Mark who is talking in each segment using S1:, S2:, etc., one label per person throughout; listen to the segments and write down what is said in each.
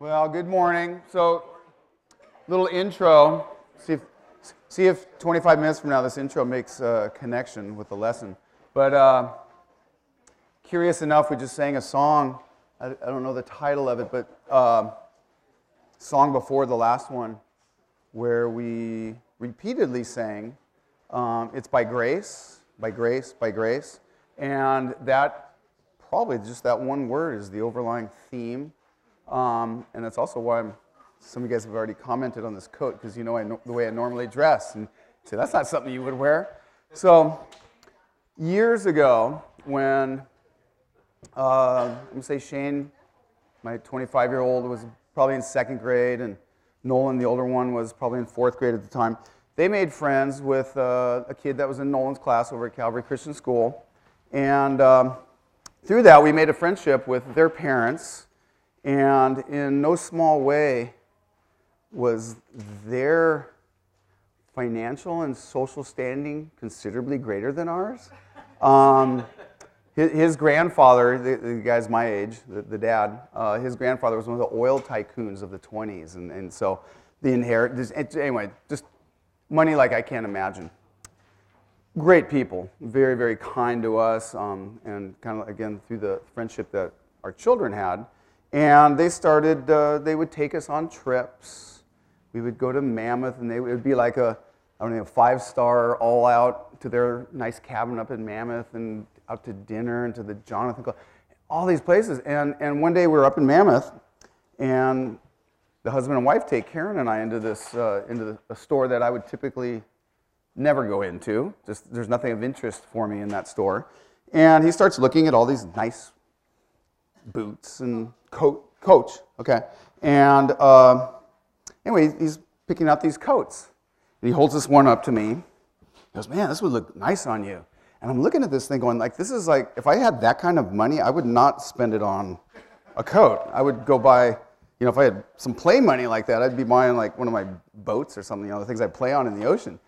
S1: Well, good morning. So, little intro. See if, see if 25 minutes from now this intro makes a connection with the lesson. But uh, curious enough, we just sang a song. I, I don't know the title of it, but uh, song before the last one, where we repeatedly sang, um, "It's by grace, by grace, by grace," and that probably just that one word is the overlying theme um, and that's also why I'm, some of you guys have already commented on this coat because you know I, the way I normally dress. And say, that's not something you would wear. So, years ago, when, uh, I'm going to say Shane, my 25 year old, was probably in second grade, and Nolan, the older one, was probably in fourth grade at the time. They made friends with uh, a kid that was in Nolan's class over at Calvary Christian School. And um, through that, we made a friendship with their parents and in no small way was their financial and social standing considerably greater than ours. Um, his, grandfather, the, the, guy's my age, the, the dad, uh, his grandfather was one of the oil tycoons of the 20s. And, and so the inherit, anyway, just money like I can't imagine. Great people, very, very kind to us, um, and kind of, again, through the friendship that our children had. And they started, uh, they would take us on trips. We would go to Mammoth, and they would be like a, I don't know, five star all out to their nice cabin up in Mammoth and out to dinner and to the Jonathan Club, all these places. And, and one day we were up in Mammoth, and the husband and wife take Karen and I into this, uh, into the, a store that I would typically never go into. Just there's nothing of interest for me in that store. And he starts looking at all these nice boots and coach, okay? And uh, anyway, he's picking out these coats. And he holds this one up to me. He goes, man, this would look nice on you. And I'm looking at this thing going, like, this is like, if I had that kind of money, I would not spend it on a coat. I would go buy, you know, if I had some play money like that, I'd be buying like one of my boats or something, you know, the things I play on in the ocean.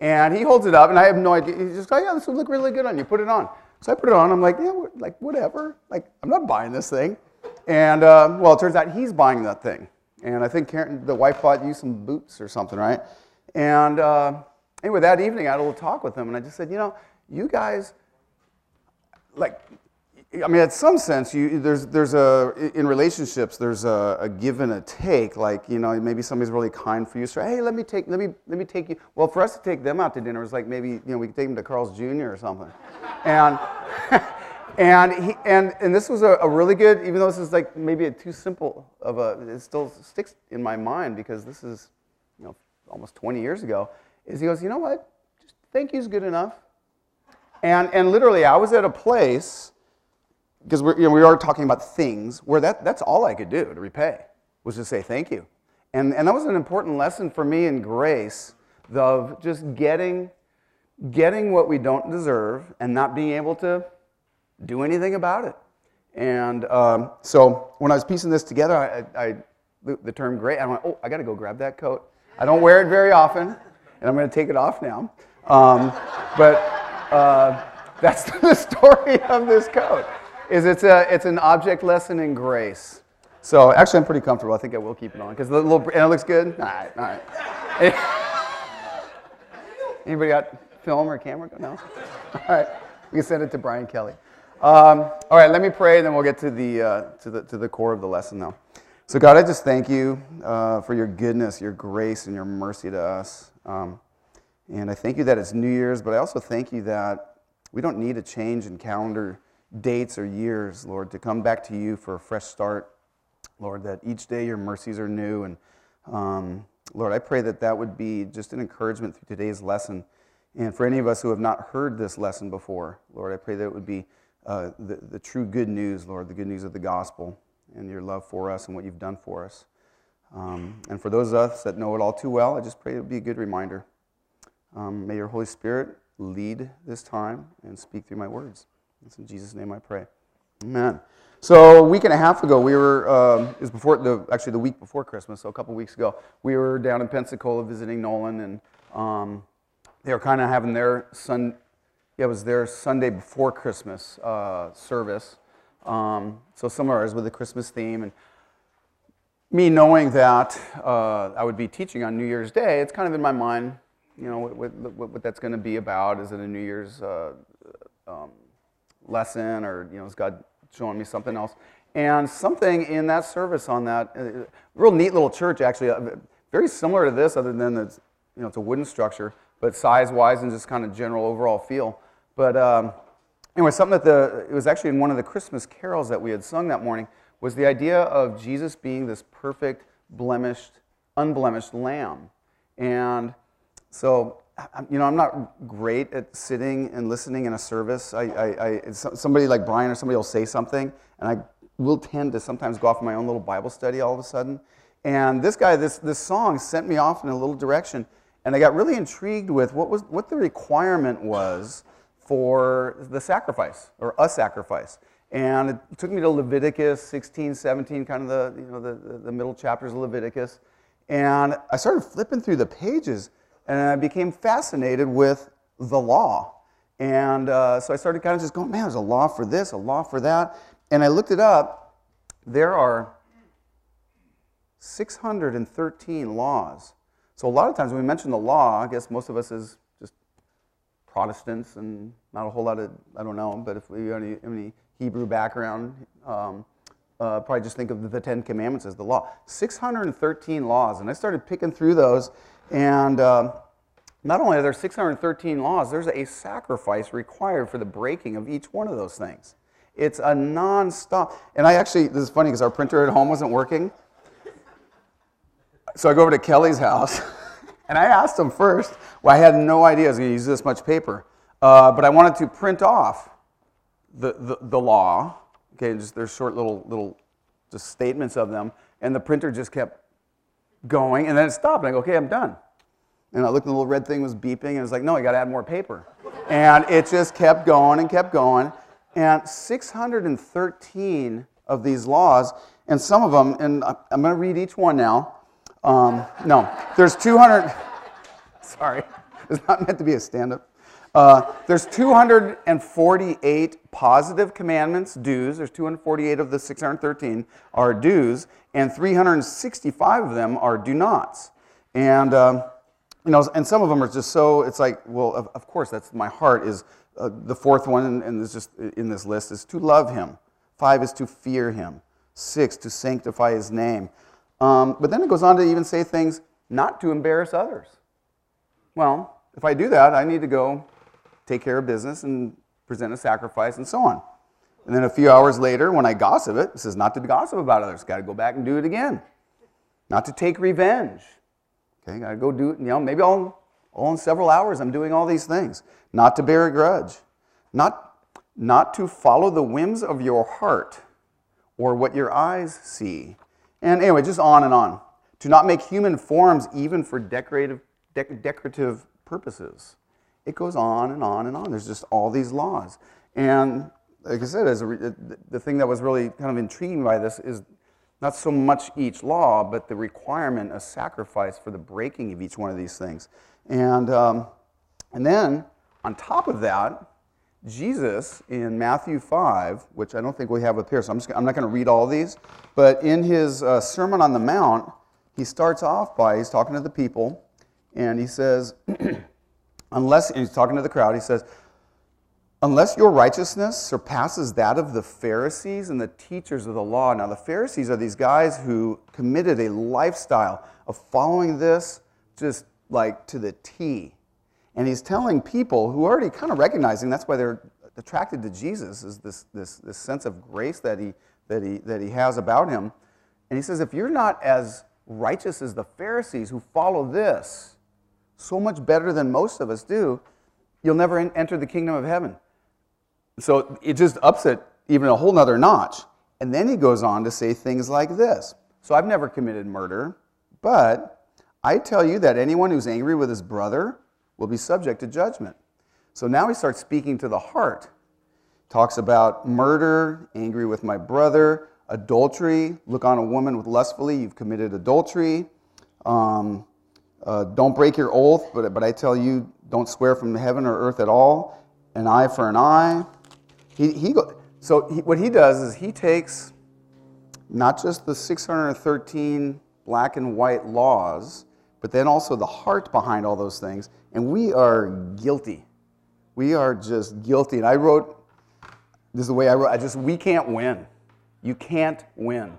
S1: And he holds it up, and I have no idea. He's just like, yeah, this would look really good on you. Put it on. So I put it on. I'm like, yeah, like whatever. Like I'm not buying this thing. And uh, well, it turns out he's buying that thing. And I think Karen, the wife bought you some boots or something, right? And uh, anyway, that evening I had a little talk with him, and I just said, you know, you guys, like, I mean, in some sense, you, there's, there's a, in relationships, there's a, a, give and a take. Like, you know, maybe somebody's really kind for you. So, hey, let me take, let me, let me take you. Well, for us to take them out to dinner was like maybe, you know, we could take them to Carl's Jr. or something. and, and, he, and, and this was a, a, really good, even though this is like maybe a too simple of a, it still sticks in my mind because this is, you know, almost 20 years ago, is he goes, you know what? Just thank you's good enough. And, and literally, I was at a place, because you know, we are talking about things, where that, that's all I could do to repay, was to say thank you. And, and that was an important lesson for me in grace of just getting, getting what we don't deserve and not being able to do anything about it. And um, so when I was piecing this together, I, I the, term great, I went, oh, I got to go grab that coat. I don't wear it very often, and I'm going to take it off now. Um, but uh, that's the story of this coat. Is it's a it's an object lesson in grace. So actually, I'm pretty comfortable. I think I will keep it on because the little and it looks good. All right, all right. Anybody got film or camera? No. All right, we can send it to Brian Kelly. Um, all right, let me pray, and then we'll get to the, uh, to, the, to the core of the lesson now. So, God, I just thank you uh, for your goodness, your grace, and your mercy to us. Um, and I thank you that it's New Year's, but I also thank you that we don't need a change in calendar dates or years, Lord, to come back to you for a fresh start. Lord, that each day your mercies are new. And um, Lord, I pray that that would be just an encouragement through today's lesson. And for any of us who have not heard this lesson before, Lord, I pray that it would be uh, the, the true good news, Lord, the good news of the gospel and your love for us and what you've done for us. Um, and for those of us that know it all too well, I just pray it would be a good reminder. Um, may your Holy Spirit lead this time and speak through my words. It's in Jesus' name I pray. Amen. So a week and a half ago, we were, um, it was before, the, actually the week before Christmas, so a couple weeks ago, we were down in Pensacola visiting Nolan, and um, they were kind of having their son, yeah, it was their Sunday before Christmas uh, service. Um, so of ours with the Christmas theme. And me knowing that uh, I would be teaching on New Year's Day, it's kind of in my mind, you know, what, what, what that's going to be about. Is it a New Year's uh, um, lesson, or you know, is God showing me something else? And something in that service on that, uh, real neat little church actually, uh, very similar to this, other than it's, you know, it's a wooden structure, but size-wise and just kind of general overall feel. But um, anyway, something that the, it was actually in one of the Christmas carols that we had sung that morning was the idea of Jesus being this perfect, blemished, unblemished lamb. And so, you know, I'm not great at sitting and listening in a service. I, I, I somebody like Brian or somebody will say something, and I will tend to sometimes go off my own little Bible study all of a sudden. And this guy, this, this song sent me off in a little direction, and I got really intrigued with what, was, what the requirement was for the sacrifice, or a sacrifice. And it took me to Leviticus 16, 17, kind of the, you know, the, the middle chapters of Leviticus. And I started flipping through the pages, and I became fascinated with the law. And uh, so I started kind of just going, man, there's a law for this, a law for that. And I looked it up. There are 613 laws. So a lot of times when we mention the law, I guess most of us is Protestants and not a whole lot of, I don't know, but if we have any, any Hebrew background, um, uh, probably just think of the Ten Commandments as the law. 613 laws. And I started picking through those. And uh, not only are there 613 laws, there's a sacrifice required for the breaking of each one of those things. It's a non-stop. And I actually, this is funny because our printer at home wasn't working. So I go over to Kelly's house, and I asked him first. Well, I had no idea I was going to use this much paper, uh, but I wanted to print off the, the, the law. Okay, just there's short little little just statements of them, and the printer just kept going, and then it stopped. And I go, okay, I'm done. And I looked, and the little red thing was beeping, and it was like, no, I got to add more paper. and it just kept going and kept going. And 613 of these laws, and some of them, and I'm going to read each one now. Um, no, there's 200. Sorry, it's not meant to be a stand up. Uh, there's 248 positive commandments, dues. There's 248 of the 613 are dues, and 365 of them are do nots. And um, you know, and some of them are just so. It's like, well, of, of course, that's my heart. Is uh, the fourth one, and, and just in this list is to love Him. Five is to fear Him. Six to sanctify His name. Um, but then it goes on to even say things not to embarrass others. Well, if I do that, I need to go take care of business and present a sacrifice and so on. And then a few hours later, when I gossip it, it says not to gossip about others. Got to go back and do it again. Not to take revenge. Okay, got to go do it. You know, maybe all, all in several hours I'm doing all these things. Not to bear a grudge. Not, not to follow the whims of your heart or what your eyes see. And anyway, just on and on. To not make human forms even for decorative, decorative purposes it goes on and on and on. There's just all these laws. And like I said, as a, the thing that was really kind of intriguing by this is not so much each law, but the requirement of sacrifice for the breaking of each one of these things. And, um, and then, on top of that, Jesus in Matthew 5, which I don't think we have up here, so I'm, just, I'm not going to read all these, but in his uh, Sermon on the Mount, he starts off by, he's talking to the people, and he says, Unless, he's talking to the crowd, he says, Unless your righteousness surpasses that of the Pharisees and the teachers of the law. Now, the Pharisees are these guys who committed a lifestyle of following this just like to the T. And he's telling people who are already kind of recognizing that's why they're attracted to Jesus, is this, this, this sense of grace that he, that, he, that he has about him. And he says, if you're not as righteous as the Pharisees who follow this, so much better than most of us do, you'll never enter the kingdom of heaven. So it just ups it even a whole nother notch. And then he goes on to say things like this. So I've never committed murder, but I tell you that anyone who's angry with his brother will be subject to judgment. So now he starts speaking to the heart. Talks about murder, angry with my brother, adultery, look on a woman with lustfully, you've committed adultery. Um, uh, don't break your oath, but, but I tell you, don't swear from heaven or earth at all. An eye for an eye. He, he go, so he, what he does is he takes not just the 613 black and white laws, but then also the heart behind all those things. And we are guilty. We are just guilty. And I wrote, this is the way I wrote, I just, we can't win. You can't win.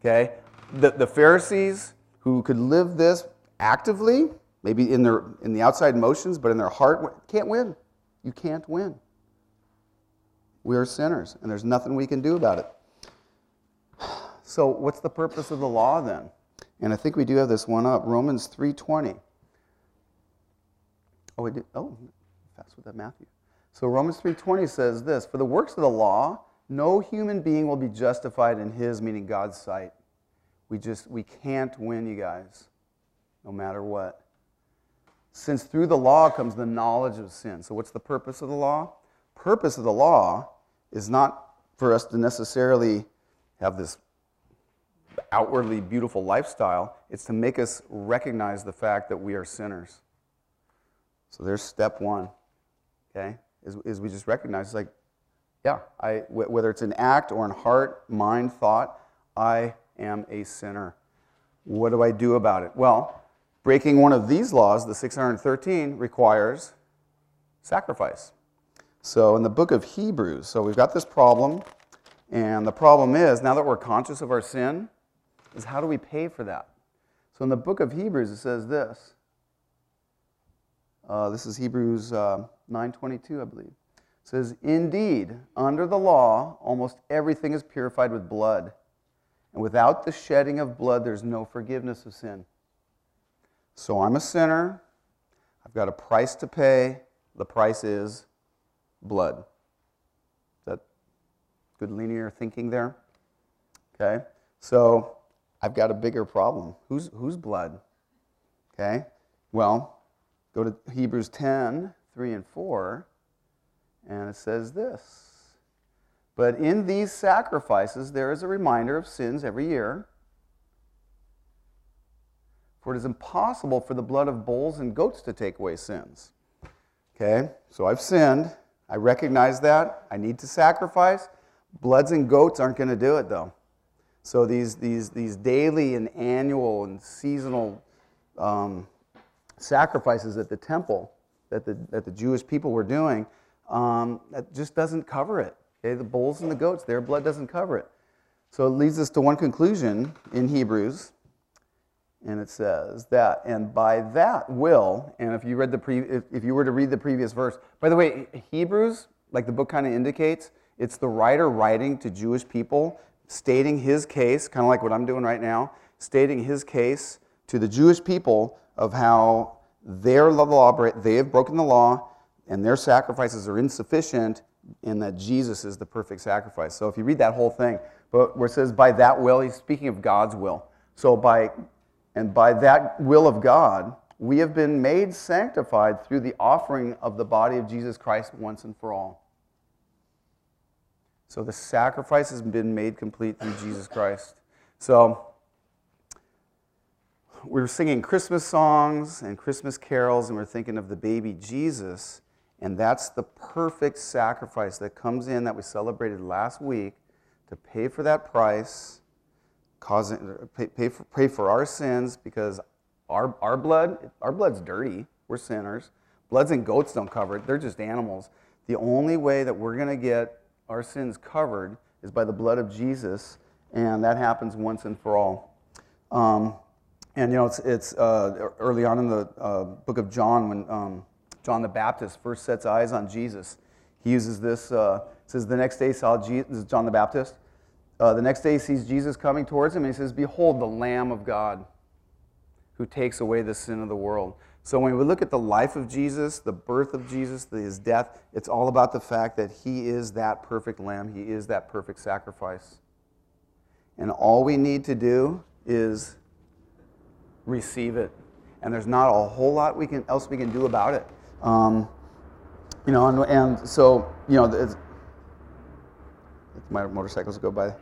S1: Okay? The, the Pharisees who could live this actively, maybe in, their, in the outside motions, but in their heart, can't win. You can't win. We are sinners, and there's nothing we can do about it. So, what's the purpose of the law then? And I think we do have this one up, Romans 3:20. Oh, we did. Oh, fast with that Matthew. So Romans 3:20 says this, "For the works of the law, no human being will be justified in his, meaning God's sight. We just we can't win, you guys, no matter what. Since through the law comes the knowledge of sin. So what's the purpose of the law? Purpose of the law is not for us to necessarily have this outwardly beautiful lifestyle, it's to make us recognize the fact that we are sinners. So there's step one, okay? Is, is we just recognize, like, yeah, I, whether it's an act or in heart, mind, thought, I am a sinner. What do I do about it? Well, breaking one of these laws, the 613, requires sacrifice. So in the book of Hebrews, so we've got this problem, and the problem is now that we're conscious of our sin, is how do we pay for that? So in the book of Hebrews, it says this. Uh, this is Hebrews uh, 9:22, I believe. It says, "Indeed, under the law, almost everything is purified with blood, and without the shedding of blood, there's no forgiveness of sin." So I'm a sinner. I've got a price to pay. The price is blood. Is that good linear thinking there? Okay. So I've got a bigger problem. Whose, whose blood? Okay? Well, go to Hebrews 10, 3 and 4, and it says this. But in these sacrifices, there is a reminder of sins every year. For it is impossible for the blood of bulls and goats to take away sins. Okay? So I've sinned. I recognize that. I need to sacrifice. Bloods and goats aren't going to do it, though. So these, these, these daily and annual and seasonal um, sacrifices at the temple that the, that the Jewish people were doing, um, that just doesn't cover it. Okay? The bulls and the goats, their blood doesn't cover it. So it leads us to one conclusion in Hebrews, and it says that, and by that will, and if you read the pre, if, if you were to read the previous verse, by the way, Hebrews, like the book kind of indicates, it's the writer writing to Jewish people stating his case, kind of like what I'm doing right now, stating his case to the Jewish people of how their law, they have broken the law and their sacrifices are insufficient and that Jesus is the perfect sacrifice. So if you read that whole thing, but where it says by that will, he's speaking of God's will. So by and by that will of God, we have been made sanctified through the offering of the body of Jesus Christ once and for all. So the sacrifice has been made complete through Jesus Christ. So we're singing Christmas songs and Christmas carols, and we're thinking of the baby Jesus. And that's the perfect sacrifice that comes in that we celebrated last week to pay for that price, causing, pay, pay, for, pay for our sins because our, our blood, our blood's dirty. We're sinners. Bloods and goats don't cover it. They're just animals. The only way that we're going to get our sins covered is by the blood of Jesus, and that happens once and for all. Um, and you know, it's, it's uh, early on in the uh, book of John when um, John the Baptist first sets eyes on Jesus. He uses this. Uh, says the next day saw Jesus. John the Baptist. Uh, the next day sees Jesus coming towards him, and he says, "Behold, the Lamb of God, who takes away the sin of the world." So when we look at the life of Jesus, the birth of Jesus, his death, it's all about the fact that he is that perfect lamb. He is that perfect sacrifice. And all we need to do is receive it. And there's not a whole lot we can, else we can do about it. Um, you know, and, and, so, you know, it's, my motorcycles go by.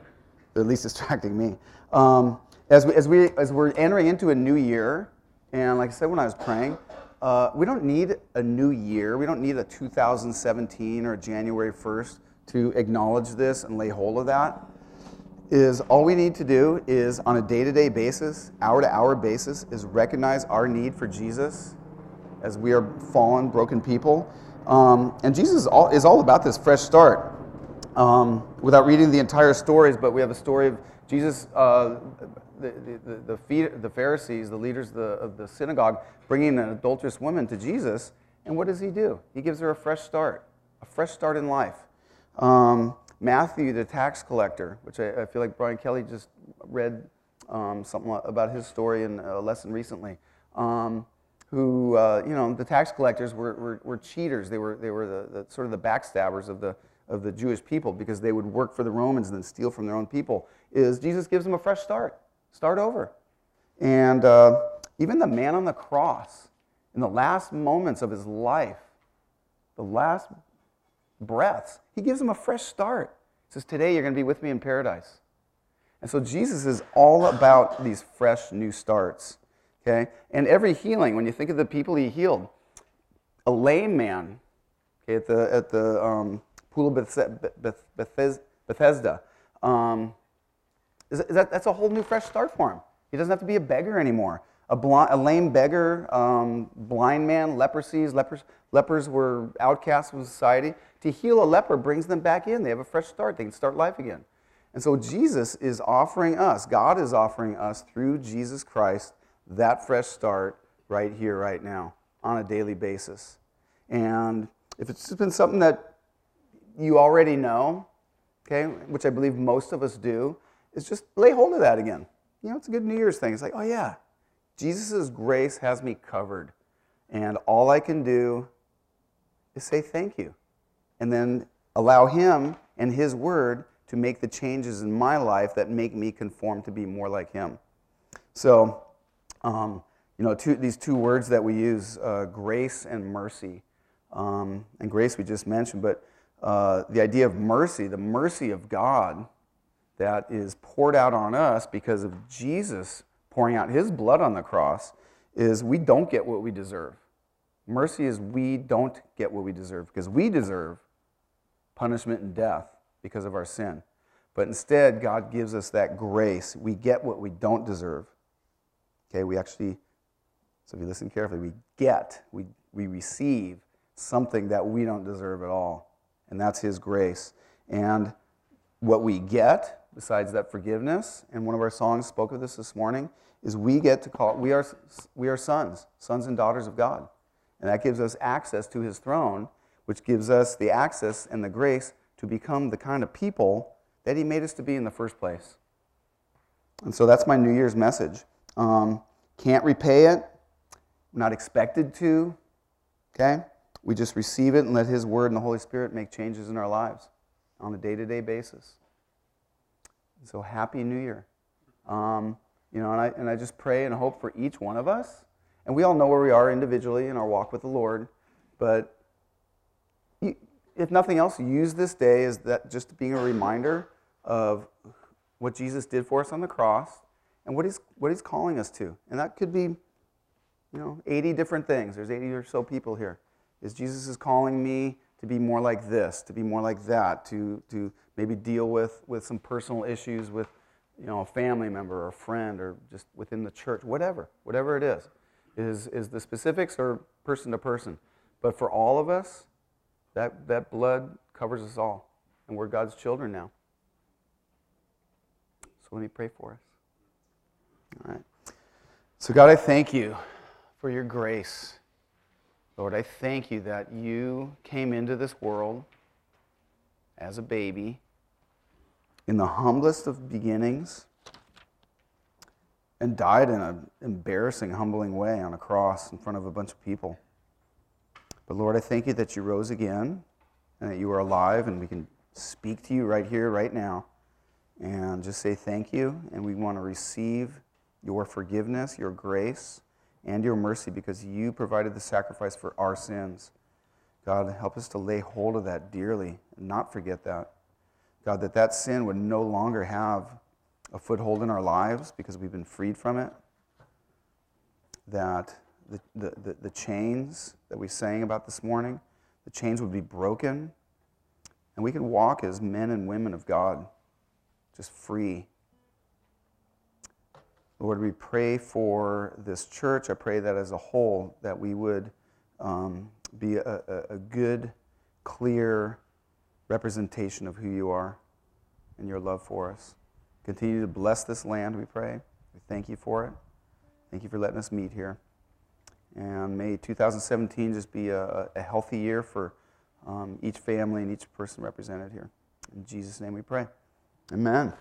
S1: They're at least distracting me. Um, as, we, as, we, as we're entering into a new year, and like I said when I was praying, uh, we don't need a new year. We don't need a 2017 or January 1st to acknowledge this and lay hold of that. is all we need to do is on a day-to-day basis, hour-to-hour basis, is recognize our need for Jesus as we are fallen, broken people. Um, and Jesus is all, is all about this fresh start. Um, without reading the entire stories, but we have a story of Jesus, uh, the, the, the, the, Pharisees, the leaders of the, of the synagogue, bringing an adulterous woman to Jesus. And what does he do? He gives her a fresh start, a fresh start in life. Um, Matthew, the tax collector, which I, I, feel like Brian Kelly just read um, something about his story in a lesson recently. Um, who, uh, you know, the tax collectors were, were, were, cheaters. They were, they were the, the, sort of the backstabbers of the, of the Jewish people because they would work for the Romans and then steal from their own people. Is Jesus gives them a fresh start, start over. And uh, even the man on the cross, in the last moments of his life, the last breaths, he gives him a fresh start. He says, Today you're going to be with me in paradise. And so Jesus is all about these fresh new starts. Okay? And every healing, when you think of the people he healed, a lame man okay, at the, at the um, pool of Bethesda, um, that, that's a whole new fresh start for him. He doesn't have to be a beggar anymore. A, a lame beggar, um, blind man, leprosies, lepers, lepers were outcasts from society. To heal a leper brings them back in. They have a fresh start. They can start life again. And so Jesus is offering us, God is offering us through Jesus Christ that fresh start right here, right now, on a daily basis. And if it's been something that you already know, okay, which I believe most of us do, is just lay hold of that again. You know, it's a good New Year's thing. It's like, oh yeah, Jesus' grace has me covered. And all I can do is say thank you. And then allow Him and His Word to make the changes in my life that make me conform to be more like Him. So, um, you know, two, these two words that we use, uh, grace and mercy. Um, and grace we just mentioned, but uh, the idea of mercy, the mercy of God that is poured out on us because of Jesus pouring out his blood on the cross, is we don't get what we deserve. Mercy is we don't get what we deserve because we deserve punishment and death because of our sin. But instead, God gives us that grace. We get what we don't deserve. Okay, we actually, so if you listen carefully, we get, we, we receive something that we don't deserve at all. And that's His grace. And what we get, besides that forgiveness, and one of our songs spoke of this this morning, is we get to call, we are, we are sons, sons and daughters of God. And that gives us access to His throne, which gives us the access and the grace to become the kind of people that He made us to be in the first place. And so that's my New Year's message. Um, can't repay it. not expected to. Okay? We just receive it and let His Word and the Holy Spirit make changes in our lives on a day to day basis. So, Happy New Year. Um, you know, and I, and I just pray and hope for each one of us. And we all know where we are individually in our walk with the Lord. But if nothing else, use this day as that just being a reminder of what Jesus did for us on the cross and what he's, what he's calling us to. And that could be, you know, 80 different things. There's 80 or so people here. Is Jesus is calling me to be more like this, to be more like that, to, to maybe deal with, with some personal issues with, you know, a family member or a friend or just within the church, whatever, whatever it is. Is, is the specifics or person to person. But for all of us, that, that blood covers us all. And we're God's children now. So let me pray for us. All right. So, God, I thank you for your grace. Lord, I thank you that you came into this world as a baby in the humblest of beginnings and died in an embarrassing, humbling way on a cross in front of a bunch of people. But Lord, I thank you that you rose again and that you are alive and we can speak to you right here, right now, and just say thank you. And we want to receive your forgiveness, your grace, and your mercy because you provided the sacrifice for our sins. God, help us to lay hold of that dearly and not forget that. God, that that sin would no longer have a foothold in our lives because we've been freed from it. That the, the, the, the chains that we sang about this morning, the chains would be broken, and we could walk as men and women of God just free. Lord, we pray for this church. I pray that as a whole, that we would um, be a, a, a good, clear representation of who you are and your love for us. Continue to bless this land, we pray. We thank you for it. Thank you for letting us meet here. And may 2017 just be a, a healthy year for um, each family and each person represented here. In Jesus' name we pray. Amen.